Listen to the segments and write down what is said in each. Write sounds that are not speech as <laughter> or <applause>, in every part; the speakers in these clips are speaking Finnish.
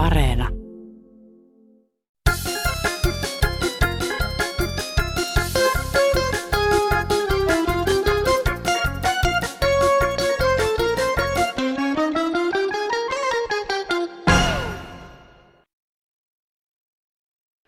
Areena.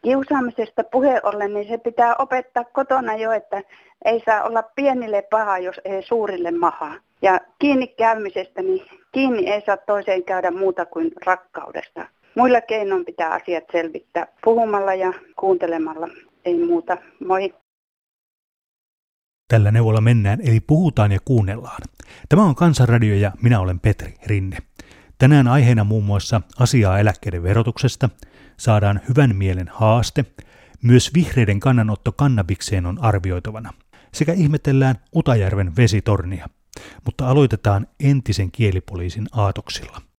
kiusaamisesta puhe ollen, niin se pitää opettaa kotona jo, että ei saa olla pienille paha, jos ei suurille maha. Ja kiinni käymisestä, niin kiinni ei saa toiseen käydä muuta kuin rakkaudesta. Muilla keinoin pitää asiat selvittää puhumalla ja kuuntelemalla, ei muuta. Moi! Tällä neuvolla mennään, eli puhutaan ja kuunnellaan. Tämä on Kansanradio ja minä olen Petri Rinne. Tänään aiheena muun muassa asiaa eläkkeiden verotuksesta, saadaan hyvän mielen haaste, myös vihreiden kannanotto kannabikseen on arvioitavana, sekä ihmetellään Utajärven vesitornia. Mutta aloitetaan entisen kielipoliisin aatoksilla.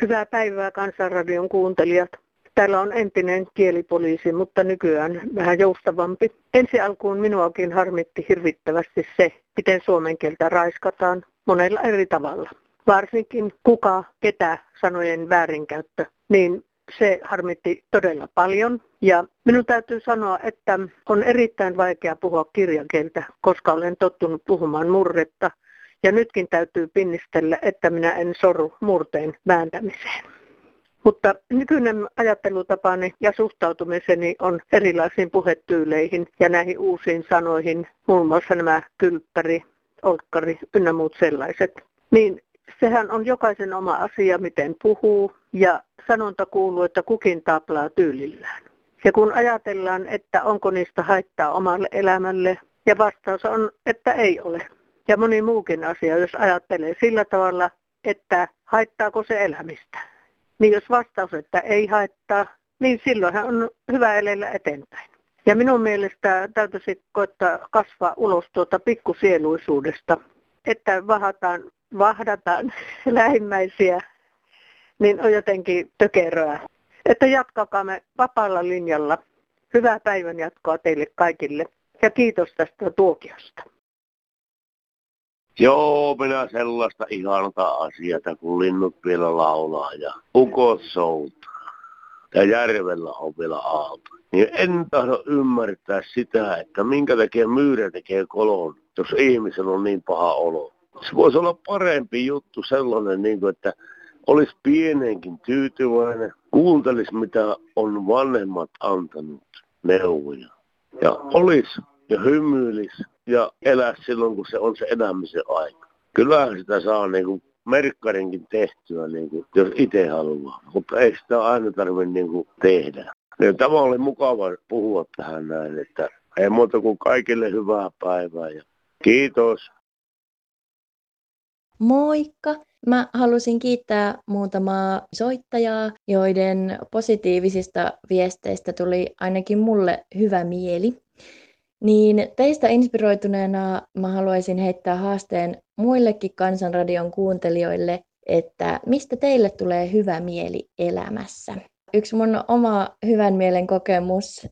Hyvää päivää Kansanradion kuuntelijat. Täällä on entinen kielipoliisi, mutta nykyään vähän joustavampi. Ensi alkuun minuakin harmitti hirvittävästi se, miten suomen kieltä raiskataan monella eri tavalla varsinkin kuka, ketä sanojen väärinkäyttö, niin se harmitti todella paljon. Ja minun täytyy sanoa, että on erittäin vaikea puhua kirjakieltä, koska olen tottunut puhumaan murretta. Ja nytkin täytyy pinnistellä, että minä en soru murteen vääntämiseen. Mutta nykyinen ajattelutapani ja suhtautumiseni on erilaisiin puhetyyleihin ja näihin uusiin sanoihin, muun muassa nämä kylppäri, olkkari ynnä muut sellaiset. Niin sehän on jokaisen oma asia, miten puhuu, ja sanonta kuuluu, että kukin taplaa tyylillään. Ja kun ajatellaan, että onko niistä haittaa omalle elämälle, ja vastaus on, että ei ole. Ja moni muukin asia, jos ajattelee sillä tavalla, että haittaako se elämistä. Niin jos vastaus, että ei haittaa, niin silloinhan on hyvä elellä eteenpäin. Ja minun mielestä täytyisi koittaa kasvaa ulos tuota pikkusieluisuudesta, että vahataan vahdataan <laughs> lähimmäisiä, niin on jotenkin tökeröä. Että jatkakaa me vapaalla linjalla. Hyvää päivän jatkoa teille kaikille ja kiitos tästä tuokiosta. Joo, minä sellaista ihanata asiaa, kun linnut vielä laulaa ja ukot soutaa. Ja järvellä on vielä aalto. Niin en tahdo ymmärtää sitä, että minkä takia myyrä tekee kolon, jos ihmisellä on niin paha olo se voisi olla parempi juttu sellainen, niin kuin, että olisi pienenkin tyytyväinen, kuuntelisi mitä on vanhemmat antanut neuvoja. Ja olisi ja hymyilisi ja elää silloin, kun se on se elämisen aika. Kyllähän sitä saa niin kuin merkkarinkin tehtyä, niin kuin, jos itse haluaa, mutta ei sitä aina tarvitse niin kuin, tehdä. Ja tämä oli mukava puhua tähän näin, että ei muuta kuin kaikille hyvää päivää ja kiitos. Moikka! Mä halusin kiittää muutamaa soittajaa, joiden positiivisista viesteistä tuli ainakin mulle hyvä mieli. Niin teistä inspiroituneena mä haluaisin heittää haasteen muillekin Kansanradion kuuntelijoille, että mistä teille tulee hyvä mieli elämässä. Yksi mun oma hyvän mielen kokemus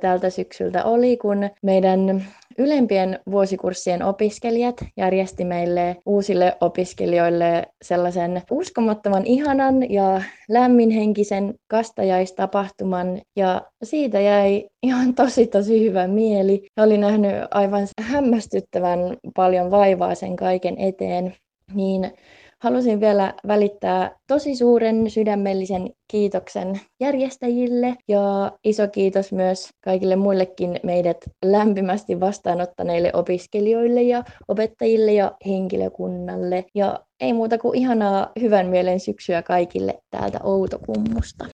tältä syksyltä oli, kun meidän ylempien vuosikurssien opiskelijat järjesti meille uusille opiskelijoille sellaisen uskomattoman ihanan ja lämminhenkisen kastajaistapahtuman ja siitä jäi ihan tosi tosi hyvä mieli. Olin nähnyt aivan hämmästyttävän paljon vaivaa sen kaiken eteen. Niin halusin vielä välittää tosi suuren sydämellisen kiitoksen järjestäjille ja iso kiitos myös kaikille muillekin meidät lämpimästi vastaanottaneille opiskelijoille ja opettajille ja henkilökunnalle. Ja ei muuta kuin ihanaa hyvän mielen syksyä kaikille täältä Outokummusta.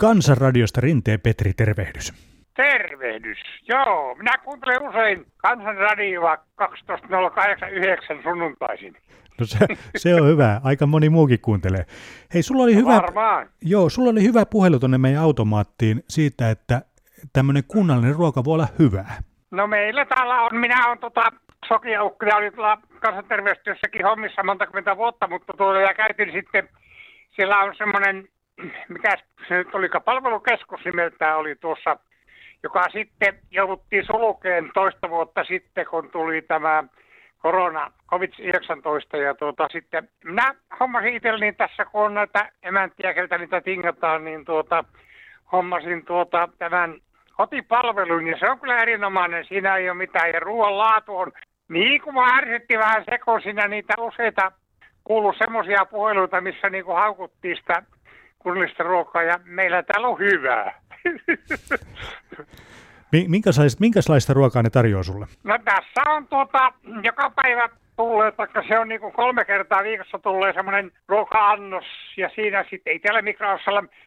Kansanradiosta Rinteen Petri, tervehdys. Tervehdys. Joo, minä kuuntelen usein Kansanradioa 12.089 sunnuntaisin. No se, se on hyvä. Aika moni muukin kuuntelee. Hei, sulla oli no hyvä... Varmaan. Joo, sulla oli hyvä puhelu tuonne meidän automaattiin siitä, että tämmöinen kunnallinen ruoka voi olla hyvää. No meillä täällä on, minä olen tota, Sokiaukko, ja oli tuolla kansanterveystyössäkin hommissa monta kymmentä vuotta, mutta tuolla ja käytin sitten, siellä on semmoinen, mikä se nyt oli, palvelukeskus nimeltään oli tuossa joka sitten jouduttiin sulkeen toista vuotta sitten, kun tuli tämä korona, COVID-19 ja tuota, sitten minä hommasin itselleni tässä, kun on näitä emäntiä, keltä niitä tingataan, niin tuota, hommasin tuota, tämän kotipalvelun. Ja se on kyllä erinomainen, siinä ei ole mitään. Ja ruoan laatu on niin kuin mä ärsytti vähän siinä niitä useita kuuluu semmoisia puheluita, missä niin kuin haukuttiin sitä kunnallista ruokaa. Ja meillä täällä on hyvää. Minkälaista, minkälaista ruokaa ne tarjoaa sulle? No tässä on tuota, joka päivä tulee, vaikka se on niin kolme kertaa viikossa tulee semmoinen ruoka-annos ja siinä sitten ei täällä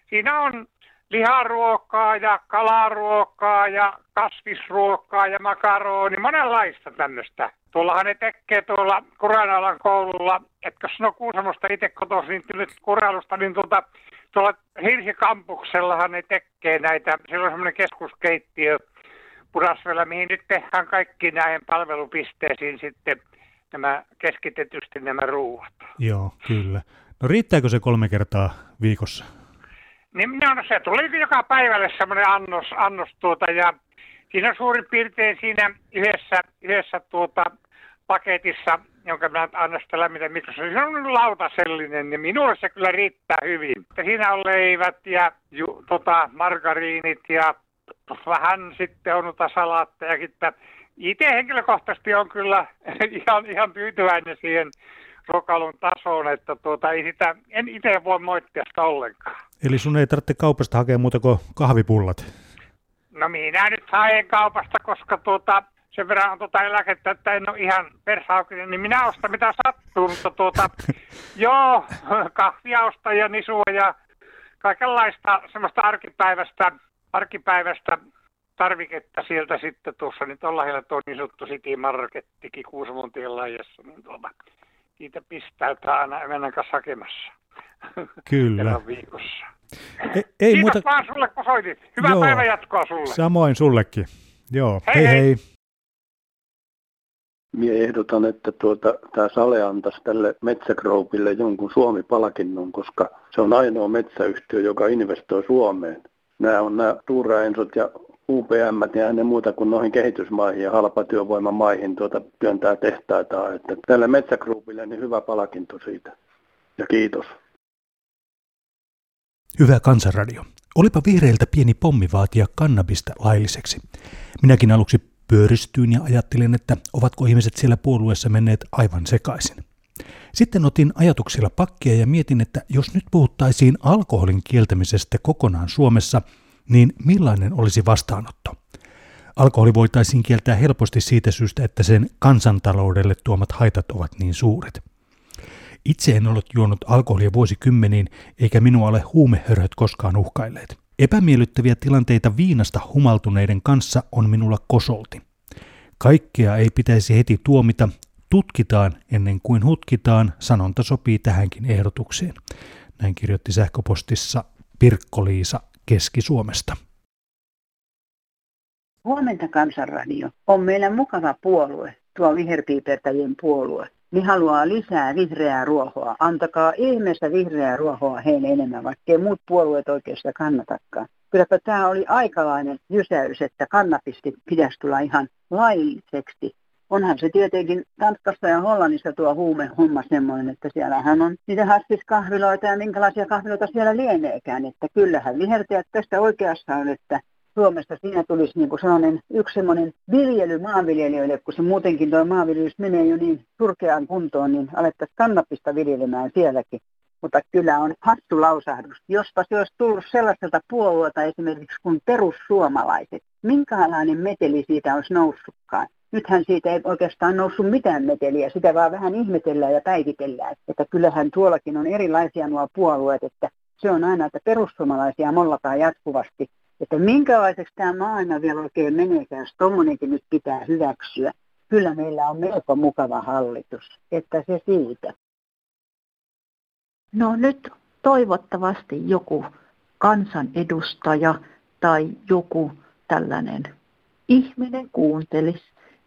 siinä on liharuokaa ja kalaruokaa ja kasvisruokaa ja makaroni, monenlaista tämmöistä. Tuollahan ne tekee tuolla Kuranalan koululla, että jos on Kuusamosta itse kotoisin niin Kurailusta, niin tuota, tuolla Hirsikampuksellahan ne tekee näitä, siellä on semmoinen keskuskeittiö Pudasvella, mihin nyt tehdään kaikki näihin palvelupisteisiin sitten nämä keskitetysti nämä ruuat. Joo, kyllä. No riittääkö se kolme kertaa viikossa? Niin no, se tuli joka päivälle semmoinen annos, annos tuota, ja siinä suurin piirtein siinä yhdessä, yhdessä tuota, paketissa, jonka mä annan sitä lämmitä mikrossa. Se on lautasellinen ja minulle se kyllä riittää hyvin. Siinä on leivät ja ju, tota, margariinit ja vähän sitten on noita salaattejakin. Itse henkilökohtaisesti on kyllä <laughs> ihan, ihan tyytyväinen siihen ruokailun tasoon, että tuota, ei sitä, en itse voi moittia sitä ollenkaan. Eli sun ei tarvitse kaupasta hakea muuta kuin kahvipullat? No minä nyt haen kaupasta, koska tuota, sen verran on tuota eläkettä, että en ole ihan persaukinen, niin minä ostan mitä sattuu, mutta tuota, <laughs> joo, kahvia ostan ja nisua ja kaikenlaista semmoista arkipäivästä, arkipäivästä tarviketta sieltä sitten tuossa, niin tuolla heillä tuo niin sanottu City Markettikin Kuusamon tien laajassa, niin tuota, niitä pistäytää aina emännän kanssa hakemassa. Kyllä. viikossa. Ei, ei Kiitos muuta... vaan sulle, kun soitit. Hyvää Joo. päivän jatkoa sulle. Samoin sullekin. Joo, hei hei. hei. Mie ehdotan, että tuota, tämä Sale antaisi tälle Metsägroupille jonkun Suomi-palkinnon, koska se on ainoa metsäyhtiö, joka investoi Suomeen. Nämä on nämä Tuura Ensot ja UPM ja ne muuta kuin noihin kehitysmaihin ja halpatyövoimamaihin tuota, työntää tehtaita. Että tälle Metsägroupille niin hyvä palkinto siitä. Ja kiitos. Hyvä kansanradio. Olipa vihreiltä pieni pommi vaatia kannabista lailliseksi. Minäkin aluksi pyöristyin ja ajattelin, että ovatko ihmiset siellä puolueessa menneet aivan sekaisin. Sitten otin ajatuksilla pakkia ja mietin, että jos nyt puhuttaisiin alkoholin kieltämisestä kokonaan Suomessa, niin millainen olisi vastaanotto? Alkoholi voitaisiin kieltää helposti siitä syystä, että sen kansantaloudelle tuomat haitat ovat niin suuret. Itse en ollut juonut alkoholia vuosikymmeniin, eikä minua ole huumehörhöt koskaan uhkailleet. Epämiellyttäviä tilanteita viinasta humaltuneiden kanssa on minulla kosolti. Kaikkea ei pitäisi heti tuomita, tutkitaan ennen kuin hutkitaan, sanonta sopii tähänkin ehdotukseen. Näin kirjoitti sähköpostissa Pirkko-Liisa Keski-Suomesta. Huomenta Kansanradio on meillä mukava puolue, tuo viherpiipertäjien puolue niin haluaa lisää vihreää ruohoa. Antakaa ihmeessä vihreää ruohoa heille enemmän, vaikkei muut puolueet oikeastaan kannatakaan. Kylläpä tämä oli aikalainen jysäys, että kannapisti pitäisi tulla ihan lailliseksi. Onhan se tietenkin Tanskassa ja Hollannissa tuo huumehomma semmoinen, että siellähän on niitä hassiskahviloita ja minkälaisia kahviloita siellä lieneekään. Että kyllähän vihertäjät tästä oikeassa on, että Suomesta siinä tulisi niin kuin sellainen yksi sellainen viljely maanviljelijöille, kun se muutenkin tuo maanviljelys menee jo niin surkeaan kuntoon, niin alettaisiin kannapista viljelemään sielläkin. Mutta kyllä on hattu lausahdus. Jospa se olisi tullut sellaiselta puolueelta esimerkiksi kuin perussuomalaiset. Minkälainen meteli siitä olisi noussutkaan? Nythän siitä ei oikeastaan noussut mitään meteliä, sitä vaan vähän ihmetellään ja päivitellään. Että kyllähän tuollakin on erilaisia nuo puolueet, että se on aina, että perussuomalaisia mollataan jatkuvasti että minkälaiseksi tämä maailma vielä oikein meneekään, jos tuommoinenkin nyt pitää hyväksyä. Kyllä meillä on melko mukava hallitus, että se siitä. No nyt toivottavasti joku kansanedustaja tai joku tällainen ihminen kuuntelisi.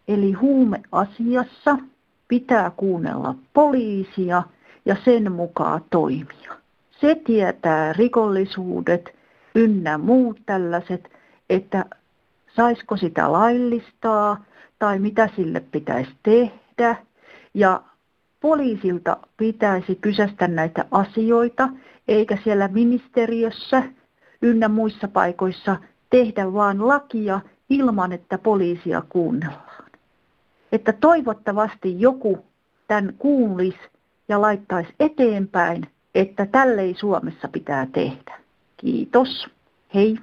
Eli huumeasiassa pitää kuunnella poliisia ja sen mukaan toimia. Se tietää rikollisuudet ynnä muut tällaiset, että saisiko sitä laillistaa tai mitä sille pitäisi tehdä. Ja poliisilta pitäisi kysästä näitä asioita, eikä siellä ministeriössä ynnä muissa paikoissa tehdä vaan lakia ilman, että poliisia kuunnellaan. Että toivottavasti joku tämän kuulisi ja laittaisi eteenpäin, että tällei Suomessa pitää tehdä. Kiitos. Hei.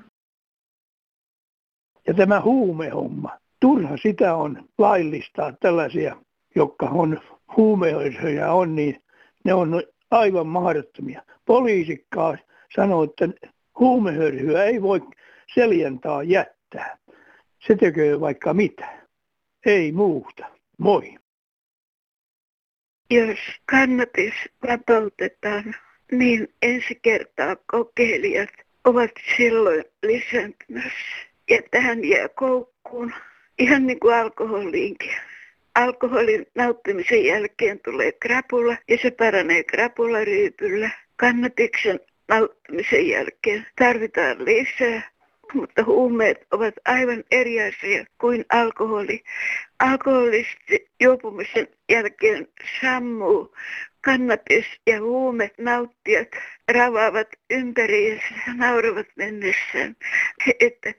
Ja tämä huumehomma. Turha sitä on laillistaa tällaisia, jotka on huumehoitoja on, niin ne on aivan mahdottomia. Poliisikkaa sanoo, että huumehörhyä ei voi seljentaa jättää. Se tekee vaikka mitä. Ei muuta. Moi. Jos kannabis vapautetaan, niin ensi kertaa kokeilijat ovat silloin lisääntymässä. Ja tähän jää koukkuun, ihan niin kuin alkoholiinkin. Alkoholin nauttimisen jälkeen tulee krapula ja se paranee krapularyypyllä. Kannatiksen nauttimisen jälkeen tarvitaan lisää, mutta huumeet ovat aivan eri asia kuin alkoholi. Alkoholisti juopumisen jälkeen sammuu. Kannabis ja huume nauttijat ravaavat ympäri ja nauravat mennessään, että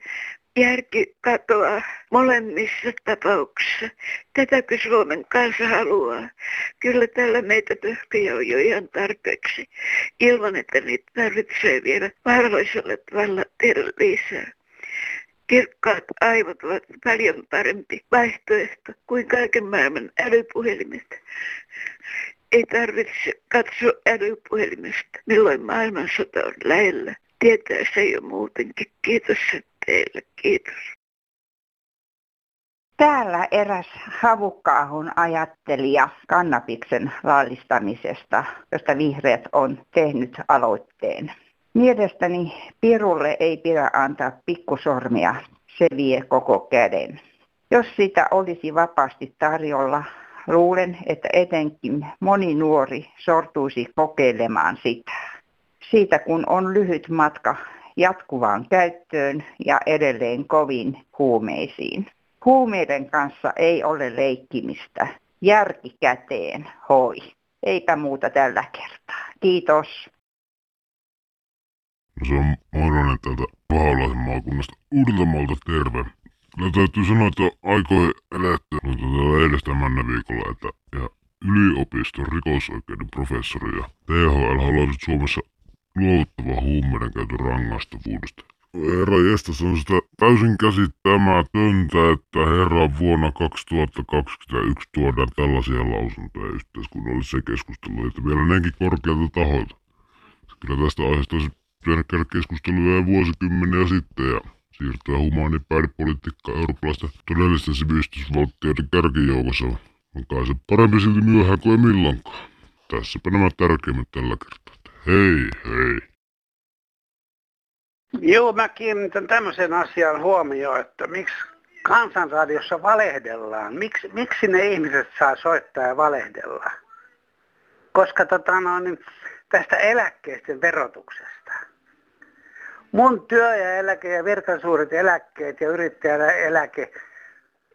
järki katoaa molemmissa tapauksissa. Tätäkö Suomen kansa haluaa? Kyllä tällä meitä pöhköjä on jo ihan tarpeeksi, ilman että niitä tarvitsee vielä vaarallisella tavalla tehdä lisää. Kirkkaat aivot ovat paljon parempi vaihtoehto kuin kaiken maailman älypuhelimet. Ei tarvitse katsoa älypuhelimesta, milloin maailmansota on lähellä. Tietää se jo muutenkin. Kiitos teille. Kiitos. Täällä eräs havukkaahun ajattelija kannabiksen laillistamisesta, josta vihreät on tehnyt aloitteen. Mielestäni pirulle ei pidä antaa pikkusormia, se vie koko käden. Jos sitä olisi vapaasti tarjolla, luulen, että etenkin moni nuori sortuisi kokeilemaan sitä. Siitä kun on lyhyt matka jatkuvaan käyttöön ja edelleen kovin huumeisiin. Huumeiden kanssa ei ole leikkimistä. Järki käteen, hoi. Eipä muuta tällä kertaa. Kiitos. Se on Moironen täältä Paholaisen maakunnasta Uudeltamaalta terve. Kyllä täytyy sanoa, että aikoihin eletty, mutta täällä edestä männä viikolla, että ja yliopiston rikosoikeuden professori ja THL haluaisi Suomessa luovuttava huumeiden käytön rangaistavuudesta. Herra Jestas on sitä täysin käsittämätöntä, että herra vuonna 2021 tuodaan tällaisia lausuntoja yhteiskunnalliseen keskusteluun, että vielä nekin korkealta taholta. Kyllä tästä aiheesta olisi pitänyt käydä keskustelua jo vuosikymmeniä sitten ja siirtyä humaani päihdepolitiikkaa eurooppalaisten todellisten sivistysvaltioiden kärkijoukossa. On kai se parempi silti myöhään kuin milloinkaan. Tässäpä nämä tärkeimmät tällä kertaa. Hei, hei. Joo, mä kiinnitän tämmöisen asian huomioon, että miksi kansanradiossa valehdellaan. Miksi, miksi ne ihmiset saa soittaa ja valehdella? Koska tota, no, niin tästä eläkkeisten verotuksesta. Mun työ ja eläke ja virkasuuret eläkkeet ja yrittäjän eläke,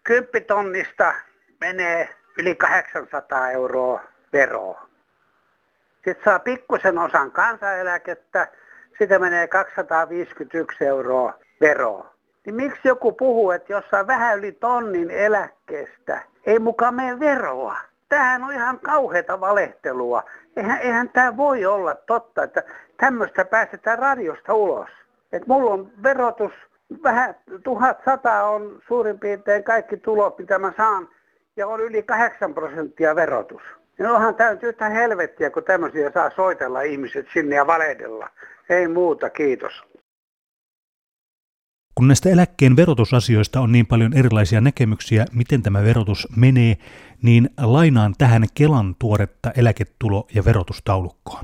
kymppitonnista menee yli 800 euroa veroa. Sitten saa pikkusen osan kansaneläkettä, sitä menee 251 euroa veroa. Niin miksi joku puhuu, että jossain vähän yli tonnin eläkkeestä ei mukaan mene veroa? Tämähän on ihan kauheata valehtelua. Eihän, eihän tämä voi olla totta, että tämmöistä päästetään radiosta ulos. Et mulla on verotus, vähän 1100 on suurin piirtein kaikki tulot, mitä mä saan, ja on yli 8 prosenttia verotus. Niin onhan tämä yhtä helvettiä, kun tämmöisiä saa soitella ihmiset sinne ja valehdella. Ei muuta, kiitos. Kun näistä eläkkeen verotusasioista on niin paljon erilaisia näkemyksiä, miten tämä verotus menee, niin lainaan tähän Kelan tuoretta eläketulo- ja verotustaulukkoa.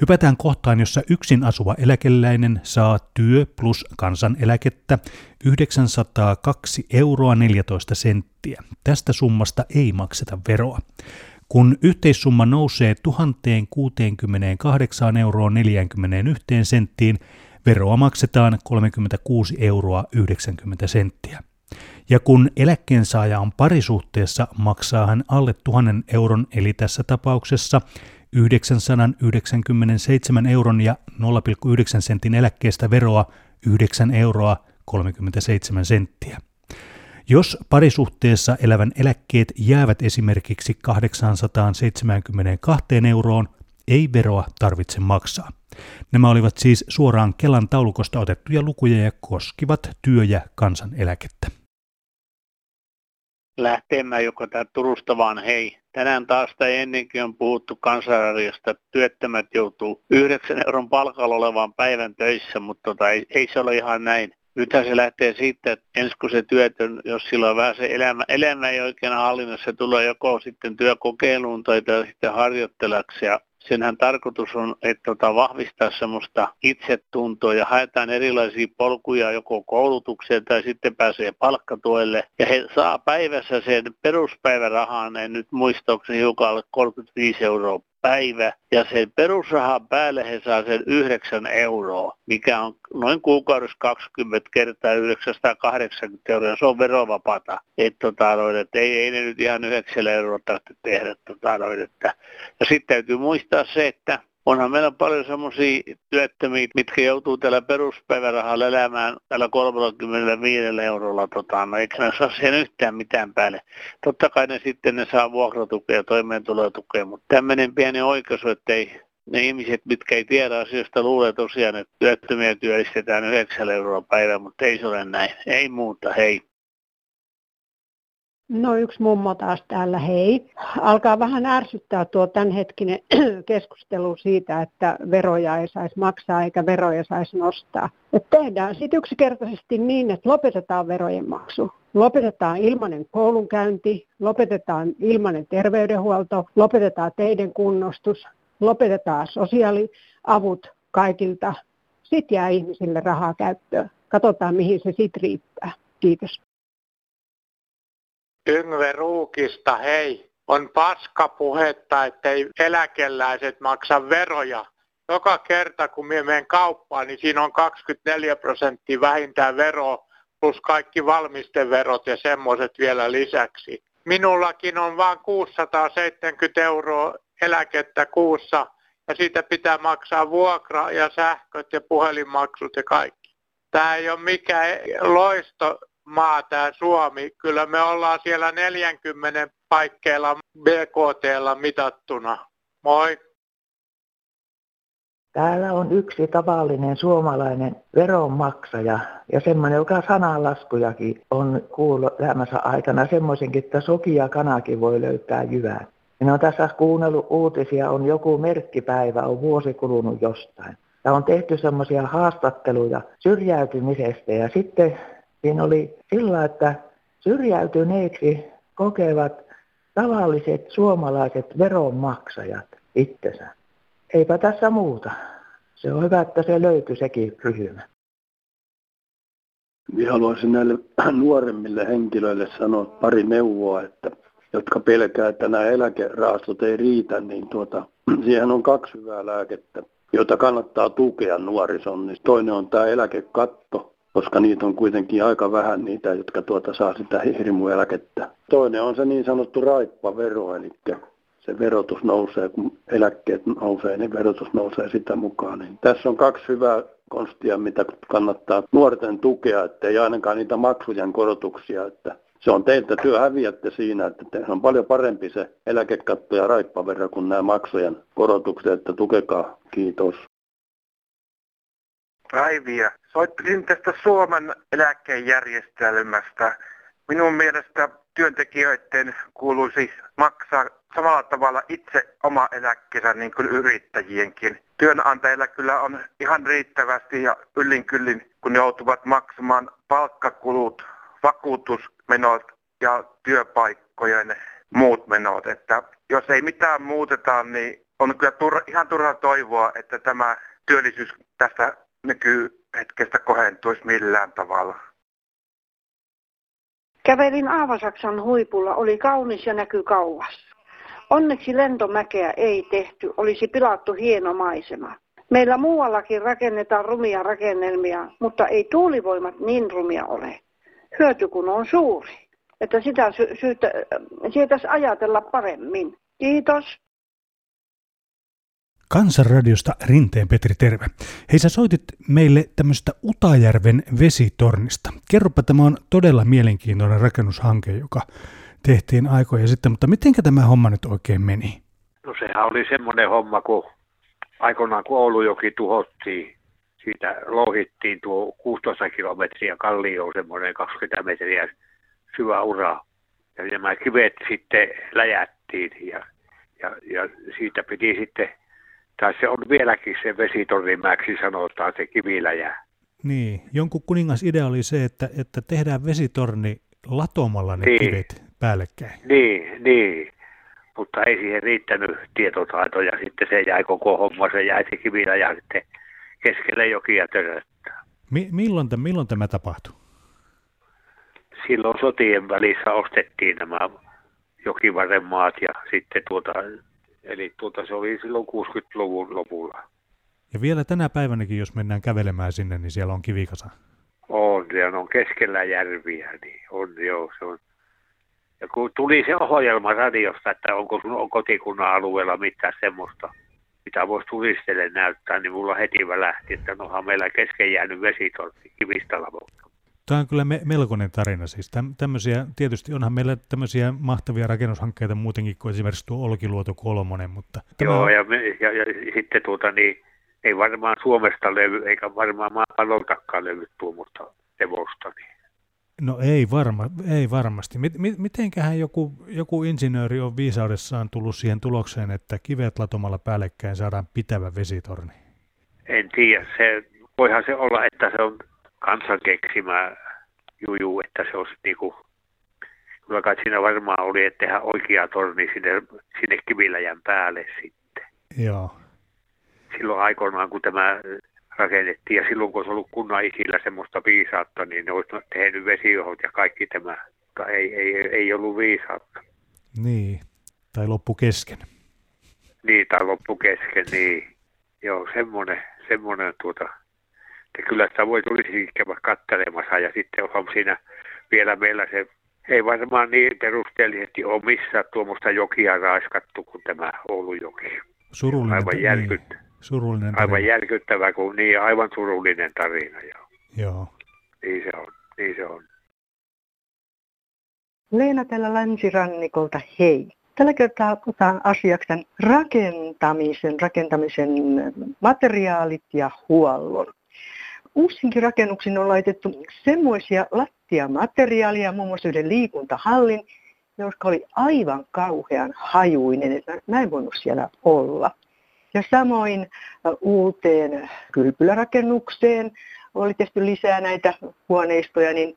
Hypätään kohtaan, jossa yksin asuva eläkeläinen saa työ plus kansaneläkettä 902 euroa 14 senttiä. Tästä summasta ei makseta veroa. Kun yhteissumma nousee 1068 euroa 41 senttiin, veroa maksetaan 36 euroa 90 senttiä. Ja kun eläkkeensaaja on parisuhteessa, maksaa hän alle 1000 euron, eli tässä tapauksessa 997 euron ja 0,9 sentin eläkkeestä veroa 9 euroa 37 senttiä. Jos parisuhteessa elävän eläkkeet jäävät esimerkiksi 872 euroon, ei veroa tarvitse maksaa. Nämä olivat siis suoraan Kelan taulukosta otettuja lukuja ja koskivat työ- ja kansaneläkettä. Lähteemään joko tämä Turusta vaan hei. Tänään taas tai ennenkin on puhuttu kansanradiosta, että työttömät joutuu 9 euron palkalla olevaan päivän töissä, mutta tota, ei, ei se ole ihan näin. Nythän se lähtee siitä, että ensin kun se työtön, jos sillä on vähän se elämä, elämä ei oikein hallinnassa, se tulee joko sitten työkokeiluun tai sitten harjoittelaksi ja senhän tarkoitus on, että tota, vahvistaa semmoista itsetuntoa ja haetaan erilaisia polkuja joko koulutukseen tai sitten pääsee palkkatuelle. Ja he saa päivässä sen peruspäivärahan, en nyt muistaakseni hiukan alle 35 euroa päivä ja sen perusrahan päälle he saa sen 9 euroa, mikä on noin kuukaudessa 20 kertaa 980 euroa. Se on verovapaata. Et, tota, noin, et ei, ei ne nyt ihan 9 euroa tarvitse tehdä. Tota, noin, että. Ja sitten täytyy muistaa se, että onhan meillä paljon semmoisia työttömiä, mitkä joutuu tällä peruspäivärahalla elämään tällä 35 eurolla, tota, no eikä ne saa siihen yhtään mitään päälle. Totta kai ne sitten ne saa vuokratukea ja toimeentulotukea, mutta tämmöinen pieni oikaisu, että ei ne ihmiset, mitkä ei tiedä asioista, luulee tosiaan, että työttömiä työllistetään 9 euroa päivä, mutta ei se ole näin. Ei muuta, hei. No yksi mummo taas täällä, hei. Alkaa vähän ärsyttää tuo tämänhetkinen <clears throat> keskustelu siitä, että veroja ei saisi maksaa eikä veroja saisi nostaa. Et tehdään sitten yksinkertaisesti niin, että lopetetaan verojen maksu. Lopetetaan ilmainen koulunkäynti, lopetetaan ilmainen terveydenhuolto, lopetetaan teiden kunnostus, lopetetaan sosiaaliavut kaikilta. Sitten jää ihmisille rahaa käyttöön. Katsotaan, mihin se sitten riittää. Kiitos. Yngve Ruukista, hei. On paska puhetta, ettei eläkeläiset maksa veroja. Joka kerta, kun minä menen kauppaan, niin siinä on 24 prosenttia vähintään veroa, plus kaikki valmisteverot ja semmoiset vielä lisäksi. Minullakin on vain 670 euroa eläkettä kuussa, ja siitä pitää maksaa vuokra ja sähköt ja puhelinmaksut ja kaikki. Tämä ei ole mikään loisto maa tämä Suomi. Kyllä me ollaan siellä 40 paikkeilla BKT mitattuna. Moi! Täällä on yksi tavallinen suomalainen veronmaksaja ja semmoinen, joka sananlaskujakin on kuullut elämänsä aikana semmoisenkin, että sokia kanakin voi löytää jyvää. Minä olen tässä kuunnellut uutisia, on joku merkkipäivä, on vuosi kulunut jostain. Ja on tehty semmoisia haastatteluja syrjäytymisestä ja sitten Siinä oli sillä, että syrjäytyneiksi kokevat tavalliset suomalaiset veronmaksajat itsensä. Eipä tässä muuta. Se on hyvä, että se löytyi sekin ryhmä. Minä haluaisin näille <clears throat> nuoremmille henkilöille sanoa pari neuvoa, että jotka pelkää, että nämä eläkerahastot ei riitä, niin tuota, <clears throat> siihen on kaksi hyvää lääkettä, joita kannattaa tukea nuorison. Niin toinen on tämä eläkekatto, koska niitä on kuitenkin aika vähän niitä, jotka tuota saa sitä hirmueläkettä. Toinen on se niin sanottu raippavero, eli se verotus nousee, kun eläkkeet nousee, niin verotus nousee sitä mukaan. Niin tässä on kaksi hyvää konstia, mitä kannattaa nuorten tukea, ettei ainakaan niitä maksujen korotuksia, että se on teiltä työ häviätte siinä, että se on paljon parempi se eläkekatto ja raippavero kuin nämä maksujen korotukset, että tukekaa. Kiitos. Päiviä. Soittelin tästä Suomen eläkejärjestelmästä. Minun mielestä työntekijöiden kuuluisi maksaa samalla tavalla itse oma eläkkeensä niin kuin yrittäjienkin. Työnantajilla kyllä on ihan riittävästi ja yllin kyllin, kun joutuvat maksamaan palkkakulut, vakuutusmenot ja työpaikkojen muut menot. Että jos ei mitään muuteta, niin on kyllä tur- ihan turha toivoa, että tämä työllisyys tästä nykyhetkestä kohentuisi millään tavalla. Kävelin Aavasaksan huipulla, oli kaunis ja näky kauas. Onneksi lentomäkeä ei tehty, olisi pilattu hieno maisema. Meillä muuallakin rakennetaan rumia rakennelmia, mutta ei tuulivoimat niin rumia ole. hyöty kun on suuri. Että sitä sy- syytä, sietäisi ajatella paremmin. Kiitos. Kansanradiosta Rinteen Petri, terve. Hei, sä soitit meille tämmöistä Utajärven vesitornista. Kerropa, tämä on todella mielenkiintoinen rakennushanke, joka tehtiin aikoja sitten, mutta miten tämä homma nyt oikein meni? No sehän oli semmoinen homma, kun aikoinaan kun Oulujoki tuhottiin, siitä lohittiin tuo 16 kilometriä kallio, semmoinen 20 metriä syvä ura. Ja nämä kivet sitten läjättiin ja, ja, ja siitä piti sitten, tai se on vieläkin se vesitornimäksi sanotaan, se kiviläjä. Niin, jonkun kuningas idea oli se, että, että tehdään vesitorni latomalla ne niin. kivet päällekkäin. Niin, niin. Mutta ei siihen riittänyt tietotaito ja sitten se jäi koko homma, se jäi se kiviläjä sitten keskelle jokia töröttää. Mi- milloin, t- milloin tämä tapahtui? Silloin sotien välissä ostettiin nämä jokivarren maat ja sitten tuota, eli tuota se oli silloin 60-luvun lopulla. Ja vielä tänä päivänäkin, jos mennään kävelemään sinne, niin siellä on kivikasa. On, ja ne on keskellä järviä, niin on joo, se on. Ja kun tuli se ohjelma radiosta, että onko sun kotikunnan alueella mitään semmoista, mitä voisi turisteille näyttää, niin mulla heti välähti, että nohan meillä kesken jäänyt vesitorni Kivistalavossa. Tämä on kyllä me- melkoinen tarina. Siis täm- tämmöisiä, tietysti onhan meillä tämmöisiä mahtavia rakennushankkeita muutenkin kuin esimerkiksi tuo Olkiluoto kolmonen, mutta... Tämä Joo, ja, ja, ja, sitten tuota niin, ei varmaan Suomesta levy, eikä varmaan maapalloltakaan levy tuommoista hevosta. Niin. No ei, varma, ei varmasti. Mit, mit, mitenköhän joku, joku insinööri on viisaudessaan tullut siihen tulokseen, että kivet latomalla päällekkäin saadaan pitävä vesitorni? En tiedä, se, voihan se olla, että se on kansan keksimä juju, että se olisi niinku, kyllä kai siinä varmaan oli, että tehdään oikea torni sinne, sinne kiviläjän päälle sitten. Joo. Silloin aikoinaan, kun tämä rakennettiin ja silloin, kun olisi ollut kunnan isillä semmoista viisautta, niin ne olisi tehnyt vesijohot ja kaikki tämä, mutta ei, ei, ei ollut viisautta. Niin, tai loppu kesken. Niin, tai loppu kesken, niin. Joo, semmoinen, semmoinen tuota, että kyllä sitä voi tulisi käydä katselemassa ja sitten on siinä vielä meillä se, ei varmaan niin perusteellisesti ole missään tuommoista jokia raiskattu kuin tämä Oulujoki. Surullinen, Aivan ta- järkyt, niin, surullinen aivan tarina. järkyttävä, kun niin aivan surullinen tarina. Joo. Joo. Niin se on, niin se on. Leena täällä länsirannikolta, hei. Tällä kertaa otan asiaksi tämän rakentamisen, rakentamisen materiaalit ja huollon. Uusinkin rakennuksiin on laitettu semmoisia lattiamateriaaleja, muun muassa yhden liikuntahallin, jotka oli aivan kauhean hajuinen, että mä en voinut siellä olla. Ja samoin ä, uuteen kylpylärakennukseen oli tehty lisää näitä huoneistoja, niin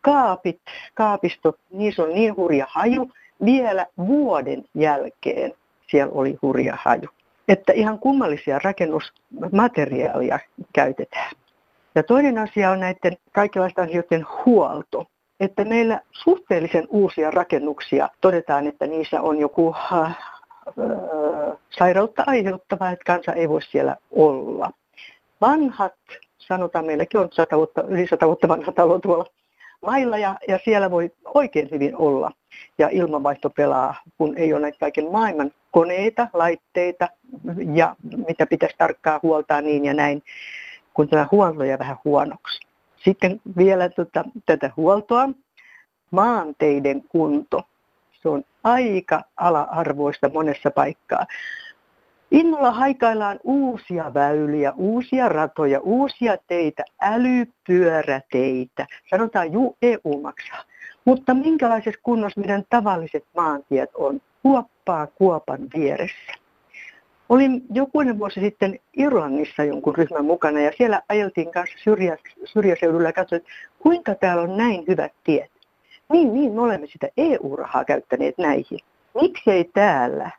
kaapit, kaapistot, niissä on niin hurja haju, vielä vuoden jälkeen siellä oli hurja haju. Että ihan kummallisia rakennusmateriaaleja käytetään. Ja toinen asia on näiden kaikenlaisten asioiden huolto. Että meillä suhteellisen uusia rakennuksia todetaan, että niissä on joku äh, äh, sairautta aiheuttava, että kansa ei voi siellä olla. Vanhat, sanotaan meilläkin on 100 vuotta, yli 100 vuotta vanha talo tuolla mailla ja, ja siellä voi oikein hyvin olla. Ja ilmanvaihto pelaa, kun ei ole näitä kaiken maailman koneita, laitteita ja mitä pitäisi tarkkaa huoltaa niin ja näin, kun tämä huolto jää vähän huonoksi. Sitten vielä tota, tätä huoltoa, maanteiden kunto. Se on aika ala-arvoista monessa paikkaa. Innolla haikaillaan uusia väyliä, uusia ratoja, uusia teitä, älypyöräteitä. Sanotaan, juu, EU maksaa. Mutta minkälaisessa kunnossa meidän tavalliset maantiet on kuoppaa kuopan vieressä? Olin jokunen vuosi sitten Irlannissa jonkun ryhmän mukana ja siellä ajeltiin kanssa syrjä, syrjäseudulla ja katsoin, että kuinka täällä on näin hyvät tiet. Niin, niin, me olemme sitä EU-rahaa käyttäneet näihin. Miksei täällä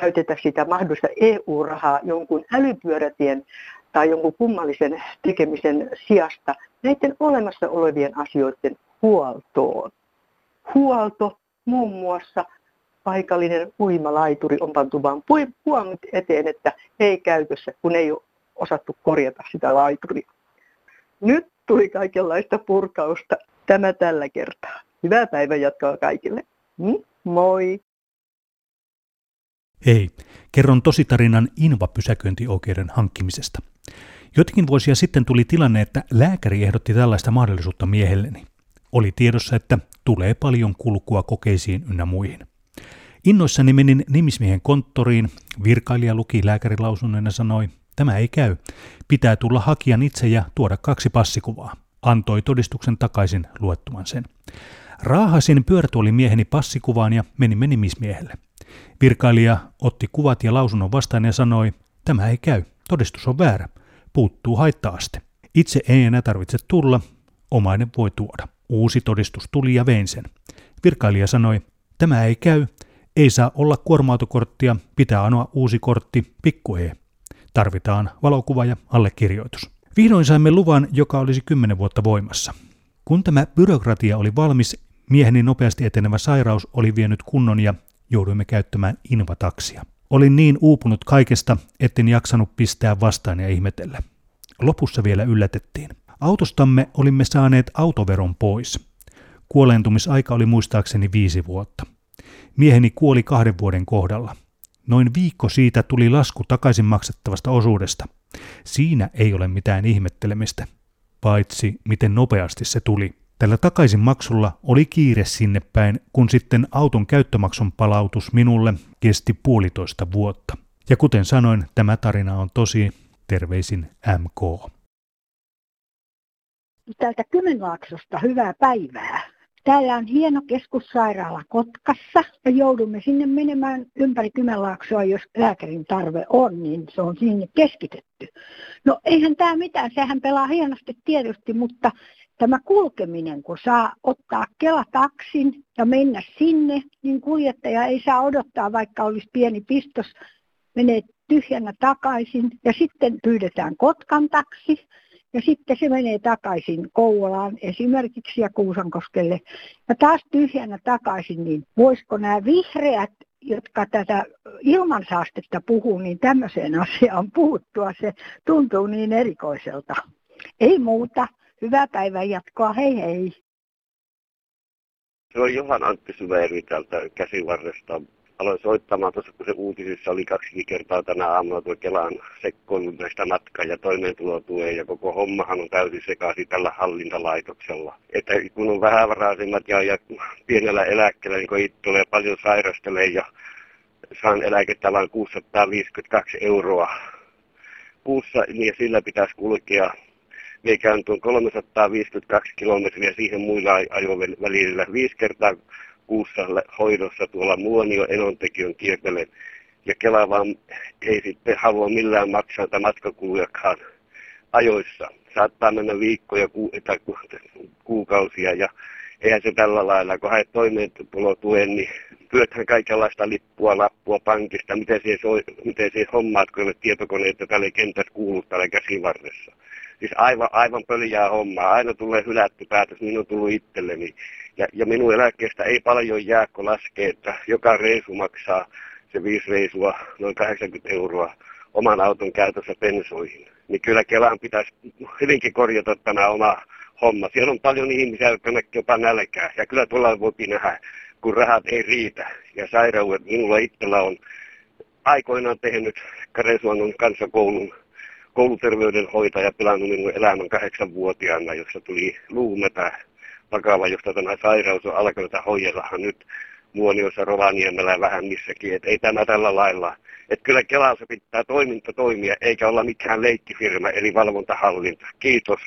käytetä sitä mahdollista EU-rahaa jonkun älypyörätien tai jonkun kummallisen tekemisen sijasta näiden olemassa olevien asioiden huoltoon. Huolto muun muassa paikallinen uimalaituri on pantu vain puomit eteen, että ei käytössä, kun ei ole osattu korjata sitä laituria. Nyt tuli kaikenlaista purkausta Tämä tällä kertaa. Hyvää päivän jatkoa kaikille. Mm? Moi! Ei, kerron tositarinan Inva-pysäköintioikeuden hankkimisesta. Jotenkin vuosia sitten tuli tilanne, että lääkäri ehdotti tällaista mahdollisuutta miehelleni. Oli tiedossa, että tulee paljon kulkua kokeisiin ynnä muihin. Innoissani menin nimismiehen konttoriin, virkailija luki lääkärilausunnon ja sanoi, tämä ei käy, pitää tulla hakijan itse ja tuoda kaksi passikuvaa. Antoi todistuksen takaisin luettuman sen. Raahasin pyörätuolimieheni passikuvaan ja menimme nimismiehelle. Virkailija otti kuvat ja lausunnon vastaan ja sanoi, tämä ei käy, todistus on väärä, puuttuu haittaaste. Itse ei enää tarvitse tulla, omainen voi tuoda. Uusi todistus tuli ja vein sen. Virkailija sanoi, tämä ei käy, ei saa olla kuorma pitää anoa uusi kortti, pikku E. Tarvitaan valokuva ja allekirjoitus. Vihdoin saimme luvan, joka olisi kymmenen vuotta voimassa. Kun tämä byrokratia oli valmis, mieheni nopeasti etenevä sairaus oli vienyt kunnon ja jouduimme käyttämään invataksia. Olin niin uupunut kaikesta, etten jaksanut pistää vastaan ja ihmetellä. Lopussa vielä yllätettiin. Autostamme olimme saaneet autoveron pois. Kuoleentumisaika oli muistaakseni viisi vuotta. Mieheni kuoli kahden vuoden kohdalla. Noin viikko siitä tuli lasku takaisin maksettavasta osuudesta. Siinä ei ole mitään ihmettelemistä, paitsi miten nopeasti se tuli. Tällä takaisin maksulla oli kiire sinne päin, kun sitten auton käyttömaksun palautus minulle kesti puolitoista vuotta. Ja kuten sanoin, tämä tarina on tosi. Terveisin MK. Täältä Kymenlaaksosta hyvää päivää. Täällä on hieno keskussairaala Kotkassa. Joudumme sinne menemään ympäri Kymenlaaksoa, jos lääkärin tarve on, niin se on sinne keskitetty. No eihän tämä mitään, sehän pelaa hienosti tietysti, mutta tämä kulkeminen, kun saa ottaa kelataksin ja mennä sinne, niin kuljettaja ei saa odottaa, vaikka olisi pieni pistos, menee tyhjänä takaisin. Ja sitten pyydetään Kotkan taksi ja sitten se menee takaisin Kouvolaan esimerkiksi ja Kuusankoskelle ja taas tyhjänä takaisin, niin voisiko nämä vihreät jotka tätä ilmansaastetta puhuu, niin tämmöiseen asiaan puuttua. Se tuntuu niin erikoiselta. Ei muuta. Hyvää päivän jatkoa. Hei hei. Se on Johan Antti Syveri täältä käsivarresta aloin soittamaan tuossa, kun se uutisissa oli kaksi kertaa tänä aamuna tuo Kelan sekkoilun näistä matka- ja toimeentulotuen ja koko hommahan on täysin sekaisin tällä hallintalaitoksella. Että kun on vähävaraisemmat ja, ja pienellä eläkkeellä, niin kun itse tulee paljon sairastelee ja saan eläkettä vain 652 euroa kuussa, niin sillä pitäisi kulkea Meikään tuon 352 kilometriä siihen muilla ajovälillä viisi kertaa kuussa hoidossa tuolla Muonio Enontekiön kiertelen. Ja Kela vaan ei sitten halua millään maksaa matkakulujakaan ajoissa. Saattaa mennä viikkoja ku, tai ku, kuukausia ja eihän se tällä lailla, kun haet toimeentulotuen, niin pyöthän kaikenlaista lippua, lappua pankista, miten siihen, miten siihen hommaat, kun tietokoneita tälle kentässä kuuluu tällä käsivarressa. Siis aivan, aivan pöljää hommaa. Aina tulee hylätty päätös, niin on tullut itselleni. Ja, ja minun eläkkeestä ei paljon jää, kun laskee, että joka reisu maksaa se viisi reisua noin 80 euroa oman auton käytössä pensoihin. Niin kyllä Kelaan pitäisi hyvinkin korjata tämä oma homma. Siellä on paljon ihmisiä, jotka näkee jopa nälkää. Ja kyllä tuolla voi nähdä, kun rahat ei riitä. Ja sairaudet minulla itsellä on aikoinaan tehnyt Karesuannon kansakoulun kouluterveydenhoitaja pilannut minun elämän kahdeksanvuotiaana, jossa tuli luumetä vakava, josta tämä sairaus on alkanut hoidellahan nyt Muoniossa, Rovaniemellä vähän missäkin, että ei tämä tällä lailla. Että kyllä Kelassa pitää toiminta toimia, eikä olla mikään leikkifirma, eli valvontahallinta. Kiitos.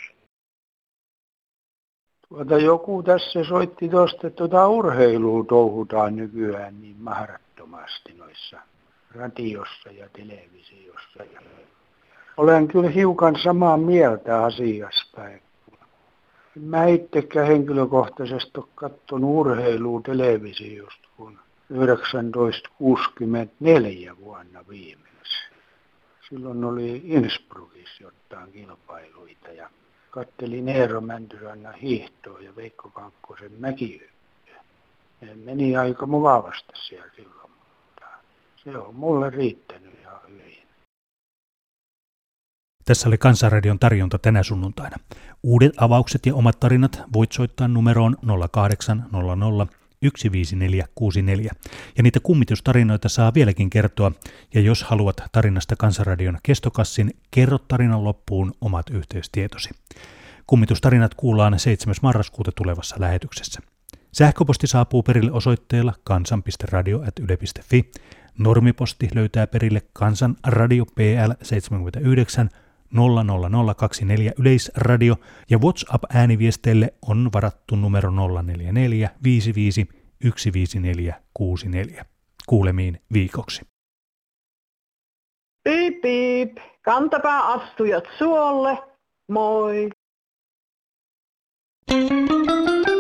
Tuota, joku tässä soitti tuosta, että tuota urheilua touhutaan nykyään niin mahdottomasti noissa radiossa ja televisiossa. Ja olen kyllä hiukan samaa mieltä asiasta. Mä itsekään henkilökohtaisesti ole katsonut urheilua televisiosta kun 1964 vuonna viimeksi. Silloin oli Innsbruckissa jotain kilpailuita ja kattelin Eero Mäntyrannan hiihtoa ja Veikko Kankkosen mäkihyppyä. Meni aika mukavasti siellä silloin, mutta se on mulle riittänyt. Tässä oli Kansanradion tarjonta tänä sunnuntaina. Uudet avaukset ja omat tarinat voit soittaa numeroon 0800 15464. Ja niitä kummitustarinoita saa vieläkin kertoa, ja jos haluat tarinasta Kansanradion kestokassin, kerro tarinan loppuun omat yhteystietosi. Kummitustarinat kuullaan 7. marraskuuta tulevassa lähetyksessä. Sähköposti saapuu perille osoitteella kansan.radio.yle.fi. Normiposti löytää perille Kansan Radio PL 79 00024 Yleisradio ja WhatsApp-ääniviesteille on varattu numero 044 55 15464. Kuulemiin viikoksi. Piip, piip. Kantapää astujat suolle. Moi. thank you